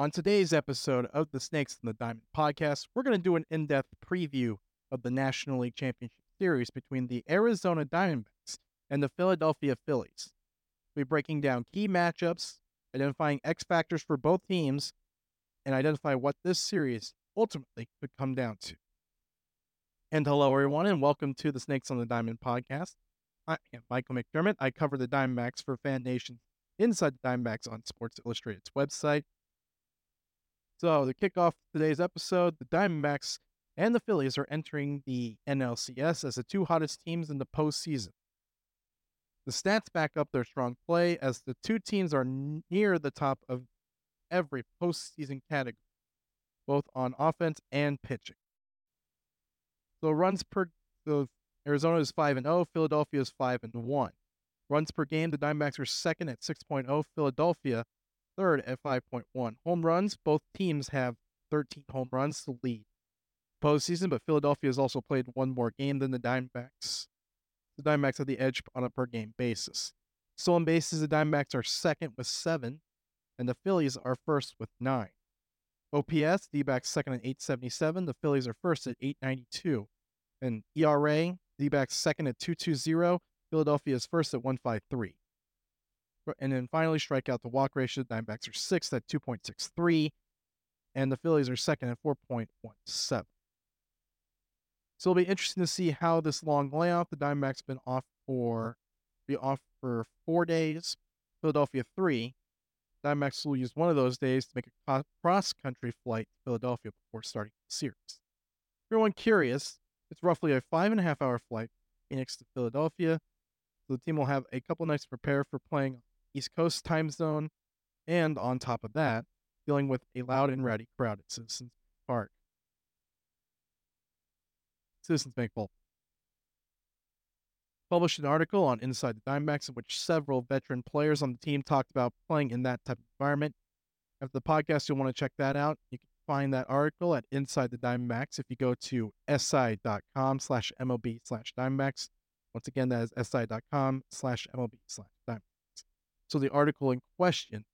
On today's episode of the Snakes on the Diamond podcast, we're going to do an in depth preview of the National League Championship Series between the Arizona Diamondbacks and the Philadelphia Phillies. We'll be breaking down key matchups, identifying X factors for both teams, and identify what this series ultimately could come down to. And hello, everyone, and welcome to the Snakes on the Diamond podcast. I am Michael McDermott. I cover the Diamondbacks for Fan Nation inside the Diamondbacks on Sports Illustrated's website. So, to kick off today's episode, the Diamondbacks and the Phillies are entering the NLCS as the two hottest teams in the postseason. The stats back up their strong play as the two teams are near the top of every postseason category, both on offense and pitching. So runs per so Arizona is 5 and 0, Philadelphia is 5 and 1. Runs per game, the Diamondbacks are second at 6.0, Philadelphia third at 5.1. Home runs, both teams have 13 home runs to lead postseason, but Philadelphia has also played one more game than the Diamondbacks. The Diamondbacks have the edge on a per game basis. Stolen bases, the Diamondbacks are second with seven, and the Phillies are first with nine. OPS, D backs second at 877. The Phillies are first at 892. And ERA, D backs second at 220. Philadelphia is first at 153. And then finally, strikeout to walk ratio, the Diamondbacks are sixth at 2.63. And the Phillies are second at 4.17. So it'll be interesting to see how this long layoff. The Diamondbacks been off for be off for four days. Philadelphia three. Diamondbacks will use one of those days to make a cross country flight to Philadelphia before starting the series. everyone curious, it's roughly a five and a half hour flight Phoenix to Philadelphia. So the team will have a couple nights to prepare for playing East Coast time zone, and on top of that, dealing with a loud and rowdy crowd at Citizens Park. Citizens Bank Bowl published an article on Inside the Diamondbacks in which several veteran players on the team talked about playing in that type of environment. After the podcast, you'll want to check that out. You can find that article at Inside the Diamondbacks if you go to si.com slash MLB slash Diamondbacks. Once again, that is si.com slash MLB slash. So the article in question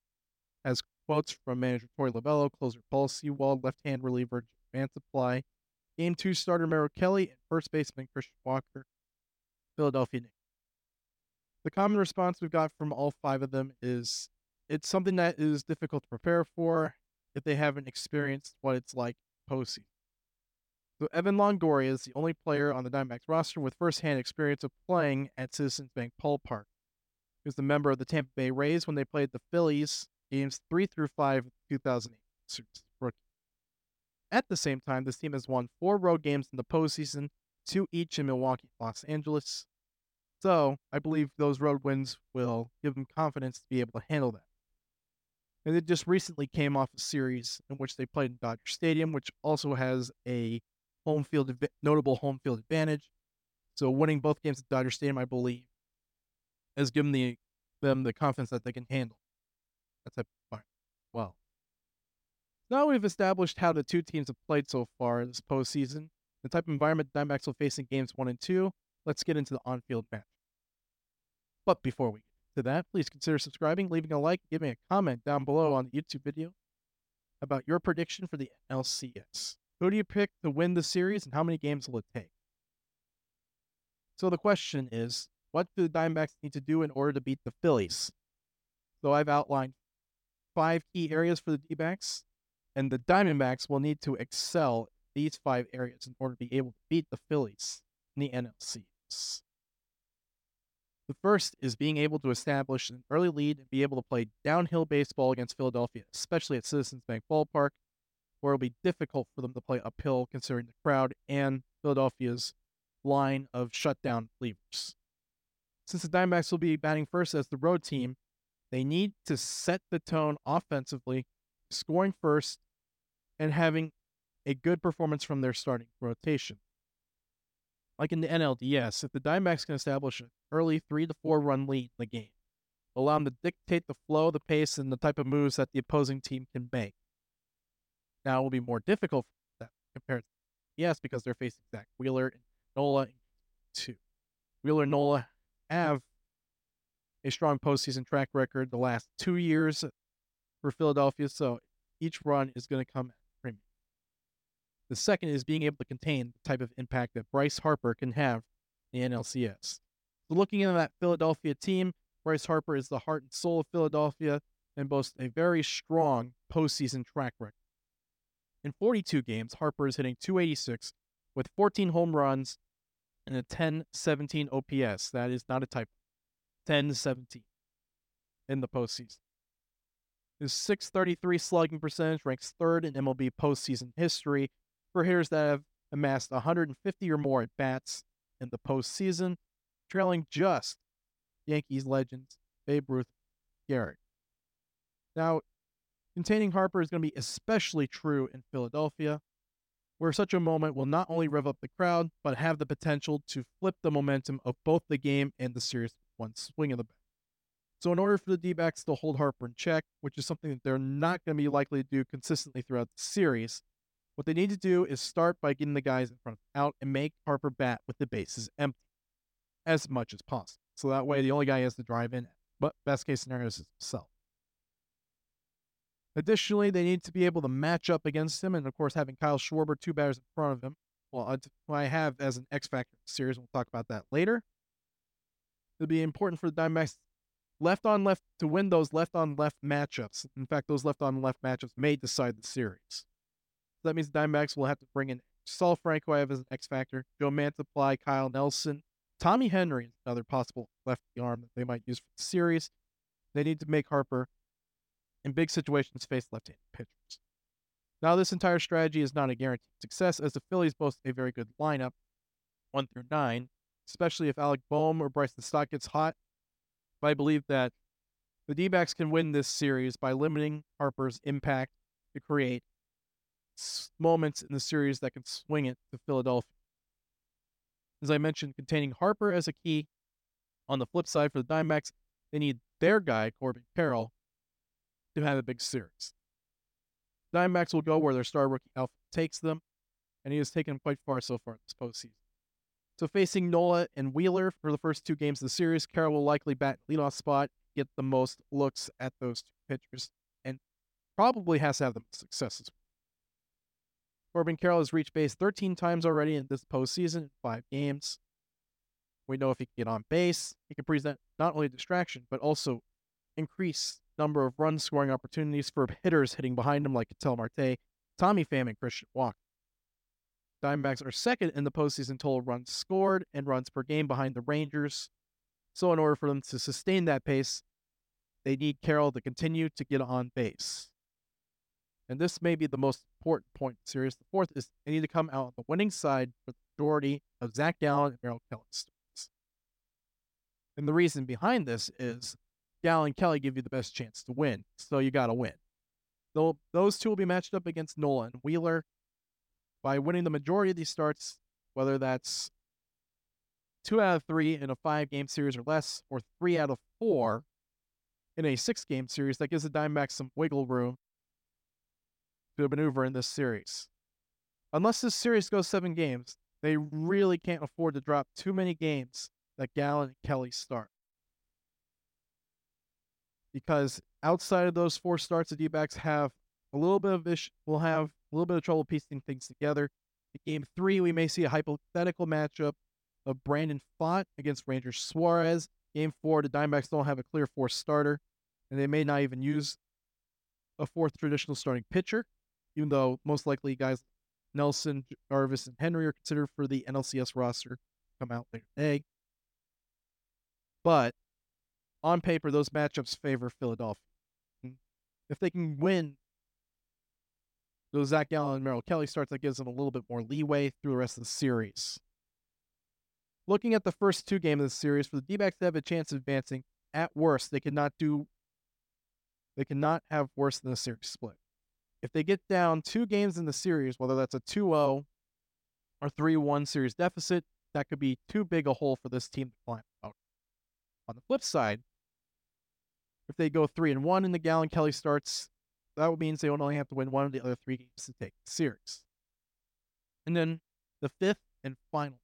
has quotes from manager Torey Lovullo, closer Paul Sewald, left-hand reliever Mantiply, game two starter Merrill Kelly, and first baseman Christian Walker. Philadelphia Knicks. The common response we've got from all five of them is it's something that is difficult to prepare for if they haven't experienced what it's like postseason. So Evan Longoria is the only player on the Diamondbacks roster with firsthand experience of playing at Citizens Bank Ballpark. Was the member of the Tampa Bay Rays when they played the Phillies games three through five of 2008 rookie. At the same time, this team has won four road games in the postseason two each in Milwaukee, Los Angeles. So I believe those road wins will give them confidence to be able to handle that. And it just recently came off a series in which they played in Dodger Stadium, which also has a home field notable home field advantage. So winning both games at Dodger Stadium, I believe, has given the them the confidence that they can handle that type of environment. Well, now we've established how the two teams have played so far this postseason the type of environment Diamondbacks will face in games one and two. Let's get into the on field match. But before we get to that, please consider subscribing, leaving a like, giving a comment down below on the YouTube video about your prediction for the LCS. Who do you pick to win the series and how many games will it take? So the question is, what do the Diamondbacks need to do in order to beat the Phillies? So I've outlined five key areas for the D-backs, and the Diamondbacks will need to excel these five areas in order to be able to beat the Phillies in the NLCS. The first is being able to establish an early lead and be able to play downhill baseball against Philadelphia, especially at Citizens Bank Ballpark, where it'll be difficult for them to play uphill considering the crowd and Philadelphia's line of shutdown relievers. Since the Diamondbacks will be batting first as the road team, they need to set the tone offensively, scoring first and having a good performance from their starting rotation. Like in the NLDS, if the Diamondbacks can establish an early three to four run lead in the game, allow them to dictate the flow, the pace, and the type of moves that the opposing team can make. Now it will be more difficult that compared to yes, because they're facing Zack Wheeler and Nola two. Wheeler and Nola have a strong postseason track record the last two years for Philadelphia, so each run is going to come at premium. The second is being able to contain the type of impact that Bryce Harper can have in the NLCS. So looking into that Philadelphia team, Bryce Harper is the heart and soul of Philadelphia and boasts a very strong postseason track record. In 42 games, Harper is hitting 286 with 14 home runs and a 10-17 OPS. That is not a type. 10-17 in the postseason. His 633 slugging percentage ranks third in MLB postseason history for hitters that have amassed 150 or more at bats in the postseason, trailing just Yankees legends Babe Ruth, Gehrig. Now, containing Harper is going to be especially true in Philadelphia, where such a moment will not only rev up the crowd, but have the potential to flip the momentum of both the game and the series one swing of the bat. So, in order for the D backs to hold Harper in check, which is something that they're not going to be likely to do consistently throughout the series, what they need to do is start by getting the guys in front out and make Harper bat with the bases empty as much as possible. So that way, the only guy has to drive in, but best case scenario is himself. Additionally, they need to be able to match up against him, and of course, having Kyle Schwarber two batters in front of him, well, I have as an X factor series. We'll talk about that later. It'll be important for the Diamondbacks left on left to win those left on left matchups. In fact, those left on left matchups may decide the series. So that means the Diamondbacks will have to bring in Saalfrank I have as an X factor, Joe Mantiply, Kyle Nelson, Tommy Henry is another possible lefty arm that they might use for the series. They need to make Harper in big situations face left-handed pitchers. Now, this entire strategy is not a guaranteed success, as the Phillies boast a very good lineup, one through nine, especially if Alec Bohm or Bryson Stott gets hot. But I believe that the D backs can win this series by limiting Harper's impact to create moments in the series that can swing it to Philadelphia. As I mentioned, containing Harper as a key. On the flip side, for the Diamondbacks, they need their guy, Corbin Carroll, to have a big series. Diamondbacks will go where their star rookie Alpha takes them, and he has taken quite far so far this postseason. So facing Nola and Wheeler for the first two games of the series, Carroll will likely bat leadoff spot, get the most looks at those two pitchers, and probably has to have the most success as well. Corbin Carroll has reached base 13 times already in this postseason in five games. We know if he can get on base, he can present not only distraction, but also increase number of run scoring opportunities for hitters hitting behind him like Ketel Marte, Tommy Pham, and Christian Walker. Hmm. Diamondbacks are second in the postseason total runs scored and runs per game behind the Rangers. So, in order for them to sustain that pace, they need Carroll to continue to get on base and this may be the most important point in the series. The fourth is they need to come out on the winning side for the majority of Zach Gallen and Merrill Kelly starts. And the reason behind this is Gallen and Kelly give you the best chance to win, so you got to win. Though those two will be matched up against Nola and Wheeler. By winning the majority of these starts, whether that's two out of three in a five game series or less, or three out of four in a six game series, that gives the Diamondbacks some wiggle room to maneuver in this series. Unless this series goes seven games, they really can't afford to drop too many games that Gallen and Kelly start. Because outside of those four starts, the D-backs have a little bit of ish. We'll have a little bit of trouble piecing things together. In game three, we may see a hypothetical matchup of Brandon Pfaadt against Ranger Suarez. Game four, the Diamondbacks don't have a clear fourth starter, and they may not even use a fourth traditional starting pitcher even though most likely guys Nelson, Jarvis, and Henry are considered for the NLCS roster come out later today. But on paper, those matchups favor Philadelphia. Hmm. If they can win those Zach Gallen and Merrill Kelly starts, that gives them a little bit more leeway through the rest of the series. Looking at the first two games of the series, for the D-backs to have a chance of advancing, at worst, they cannot do they cannot have worse than a series split if they get down two games in the series, whether that's a 2 0 or 3 1 series deficit, that could be too big a hole for this team to climb out. On the flip side, if they go 3 and 1 in the Gallen Kelly starts, that means they would only have to win one of the other three games to take the series. And then the fifth and final.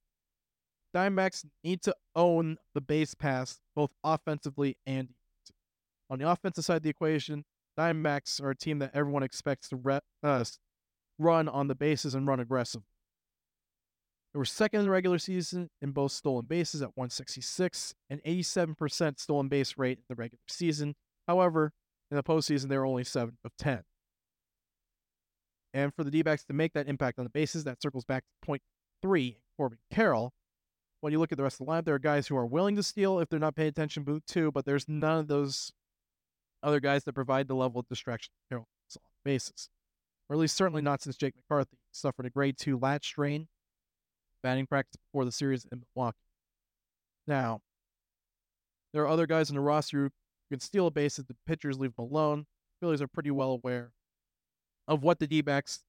Diamondbacks need to own the base pass both offensively and defensively. On the offensive side of the equation, Diamondbacks are a team that everyone expects to re- uh, run on the bases and run aggressive. They were second in the regular season in both stolen bases at 166 and 87% stolen base rate in the regular season. However, in the postseason, they were only 7 of 10. And for the D backs to make that impact on the bases, that circles back to point three, Corbin Carroll. When you look at the rest of the lineup, there are guys who are willing to steal if they're not paying attention, too, but there's none of those other guys that provide the level of distraction Carroll on bases. Or at least certainly not since Jake McCarthy suffered a grade two lat strain batting practice before the series in Milwaukee. Now, there are other guys in the roster who can steal a base if the pitchers leave them alone. The Phillies are pretty well aware of what the D backs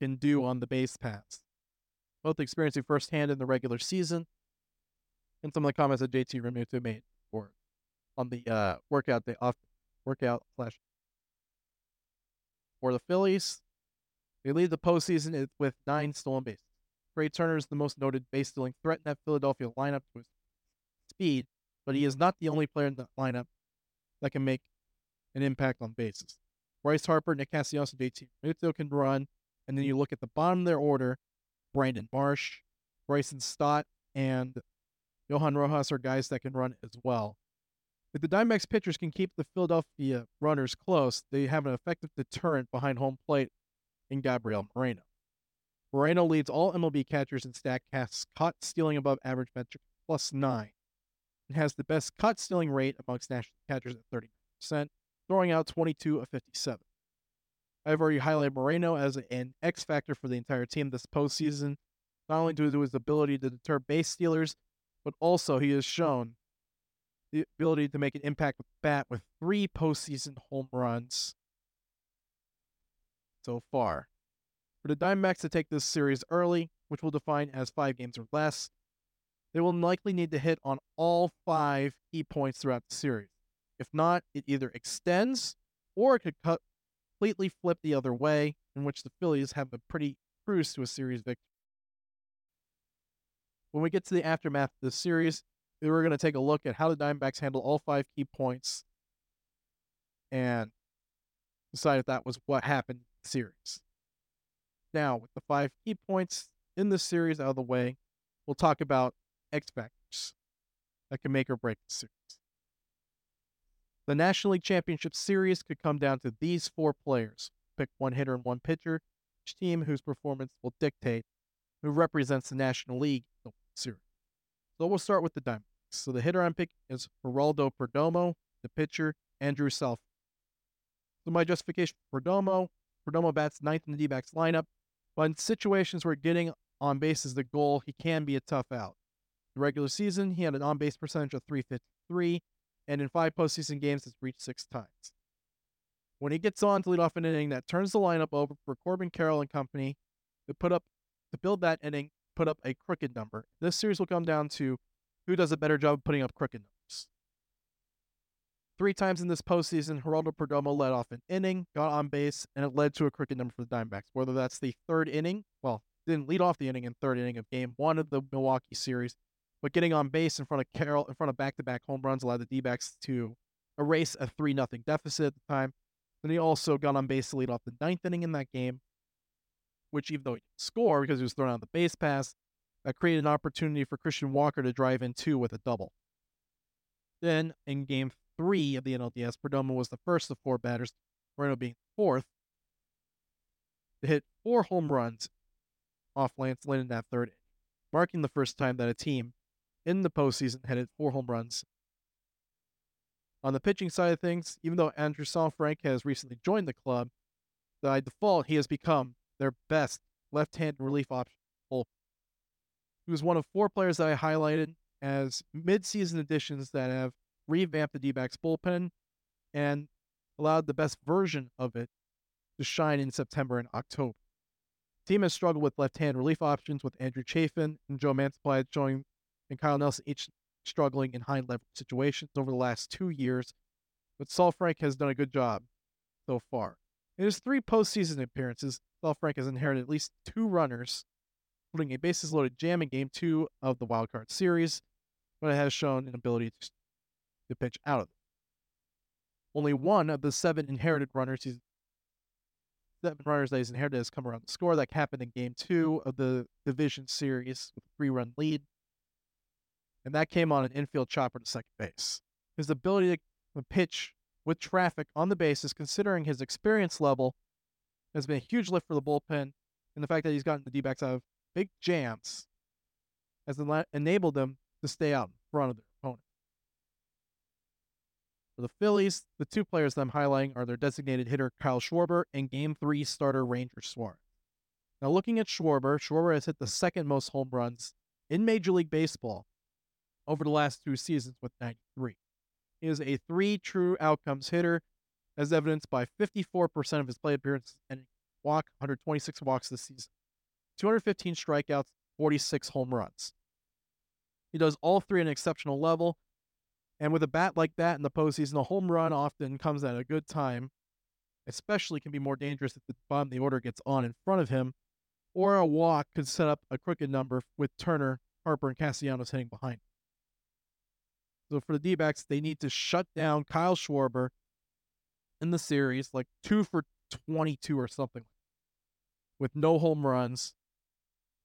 can do on the base paths, both experiencing firsthand in the regular season and some of the comments that JT Realmuto made for on the uh, workout day off workout slash for the Phillies. They lead the postseason with nine stolen bases. Trea Turner is the most noted base stealing threat in that Philadelphia lineup with speed, but he is not the only player in that lineup that can make an impact on bases. Bryce Harper, Nick Castellanos, and JT Realmuto can run, and then you look at the bottom of their order, Brandon Marsh, Bryson Stott, and Johan Rojas are guys that can run as well. If the Diamondbacks pitchers can keep the Philadelphia runners close, they have an effective deterrent behind home plate in Gabriel Moreno. Moreno leads all MLB catchers in StatCast's caught stealing above average metric plus nine and has the best caught stealing rate amongst national catchers at 39%, throwing out 22 of 57. I've already highlighted Moreno as an X factor for the entire team this postseason, not only due to his ability to deter base stealers, but also he has shown the ability to make an impact with bat with three postseason home runs so far. For the Diamondbacks to take this series early, which we'll define as five games or less, they will likely need to hit on all five key points throughout the series. If not, it either extends or it could completely flip the other way, in which the Phillies have a pretty cruise to a series victory. When we get to the aftermath of this series, we're going to take a look at how the Diamondbacks handle all five key points and decide if that was what happened in the series. Now, with the five key points in this series out of the way, we'll talk about X factors that can make or break the series. The National League Championship Series could come down to these four players. Pick one hitter and one pitcher, each team whose performance will dictate who represents the National League in the series. So we'll start with the Diamondbacks. So the hitter I'm picking is Geraldo Perdomo, the pitcher, Andrew Self. So my justification for Perdomo, Perdomo bats ninth in the D-backs lineup, but in situations where getting on base is the goal, he can be a tough out. The regular season, he had an on base percentage of 353, and in five postseason games, has reached six times. When he gets on to lead off an inning, that turns the lineup over for Corbin Carroll and company to put up to build that inning, put up a crooked number. This series will come down to who does a better job of putting up crooked numbers. Three times in this postseason, Geraldo Perdomo led off an inning, got on base, and it led to a crooked number for the Diamondbacks. Whether that's the third inning, well, didn't lead off the inning in third inning of game one of the Milwaukee series, but getting on base in front of Carroll, in front of back-to-back home runs, allowed the D-backs to erase a three nothing deficit at the time. Then he also got on base to lead off the ninth inning in that game, which even though he didn't score because he was thrown out the base pass, that created an opportunity for Christian Walker to drive in two with a double. Then in game three of the NLDS, Perdomo was the first of four batters, Moreno being fourth, to hit four home runs off Lance Lynn in that third marking the first time that a team in the postseason had hit four home runs. On the pitching side of things, even though Andrew Saalfrank has recently joined the club, by default he has become their best left-hand relief option. He was one of four players that I highlighted as mid-season additions that have revamped the D-backs bullpen and allowed the best version of it to shine in September and October. The team has struggled with left-hand relief options with Andrew Chafin and Joe Mantiply showing and Kyle Nelson each struggling in high level situations over the last two years, but Saalfrank has done a good job so far. In his three postseason appearances, Saalfrank has inherited at least two runners, including a bases loaded jam in game two of the Wild Card Series, but it has shown an ability to to pitch out of them. Only one of the seven inherited runners he's seven runners that he's inherited has come around the score. That happened in game two of the division series with three run lead. And that came on an infield chopper to second base. His ability to pitch with traffic on the bases, considering his experience level, has been a huge lift for the bullpen. And the fact that he's gotten the D backs out of big jams has enabled them to stay out in front of their. For the Phillies, the two players that I'm highlighting are their designated hitter Kyle Schwarber and Game 3 starter Ranger Suarez. Now, looking at Schwarber, Schwarber has hit the second most home runs in Major League Baseball over the last two seasons with 93. He is a three true outcomes hitter, as evidenced by 54% of his play appearances and walk, 126 walks this season, 215 strikeouts, 46 home runs. He does all three at an exceptional level. And with a bat like that in the postseason, a home run mm. often comes at a good time, especially can be more dangerous if the bottom of the order gets on in front of him, or a walk could set up a crooked number with Turner, Harper, and Castellanos hitting behind. So for the D backs, they need to shut down Kyle Schwarber in the series, like two for 22 or something, with no home runs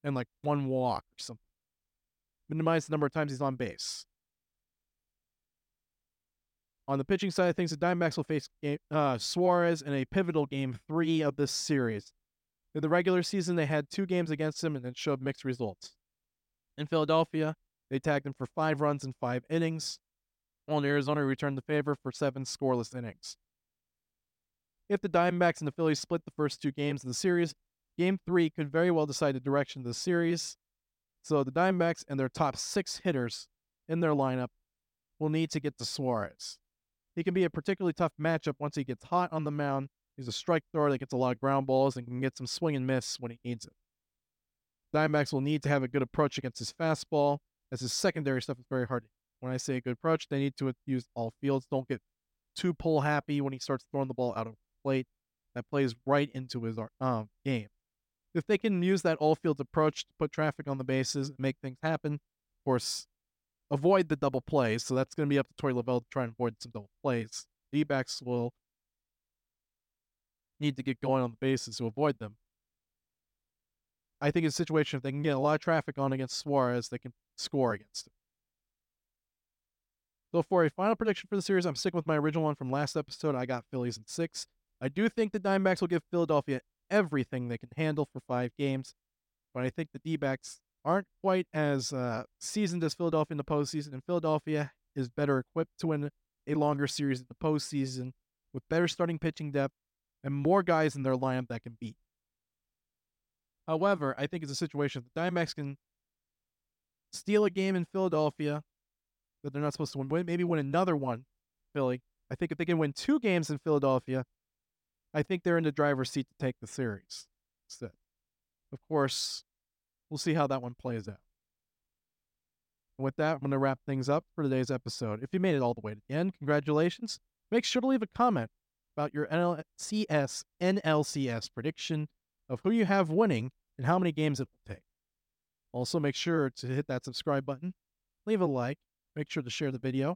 and like one walk or something. Minimize the number of times he's on base. On the pitching side of things, the Diamondbacks will face game, uh, Suarez in a pivotal game three of this series. In the regular season, they had two games against him and then showed mixed results. In Philadelphia, they tagged him for five runs in five innings, while Arizona returned the favor for seven scoreless innings. If the Diamondbacks and the Phillies split the first two games of the series, game three could very well decide the direction of the series. So the Diamondbacks and their top six hitters in their lineup will need to get to Suarez. He can be a particularly tough matchup once he gets hot on the mound. He's a strike thrower that gets a lot of ground balls and can get some swing and miss when he needs it. Diamondbacks will need to have a good approach against his fastball, as his secondary stuff is very hard. When I say a good approach, they need to use all fields. Don't get too pull happy when he starts throwing the ball out of plate. That plays right into his um, game. If they can use that all fields approach to put traffic on the bases and make things happen, of course, avoid the double plays. So that's going to be up to Torey Lovullo to try and avoid some double plays. D backs will need to get going on the bases to avoid them. I think in a situation if they can get a lot of traffic on against Suarez, they can score against him. So for a final prediction for the series, I'm sticking with my original one from last episode. I got Phillies in six. I do think the Diamondbacks will give Philadelphia everything they can handle for five games, but I think the D backs aren't quite as uh, seasoned as Philadelphia in the postseason, and Philadelphia is better equipped to win a longer series in the postseason with better starting pitching depth and more guys in their lineup that can beat. However, I think it's a situation that the Diamondbacks can steal a game in Philadelphia that they're not supposed to win, maybe win another one, Philly. I think if they can win two games in Philadelphia, I think they're in the driver's seat to take the series. Instead. Of course, we'll see how that one plays out. And with that, I'm going to wrap things up for today's episode. If you made it all the way to the end, congratulations. Make sure to leave a comment about your NLCS NLCS prediction of who you have winning and how many games it will take. Also, make sure to hit that subscribe button, leave a like, make sure to share the video,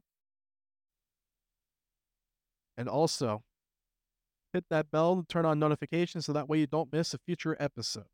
and also hit that bell to turn on notifications so that way you don't miss a future episode.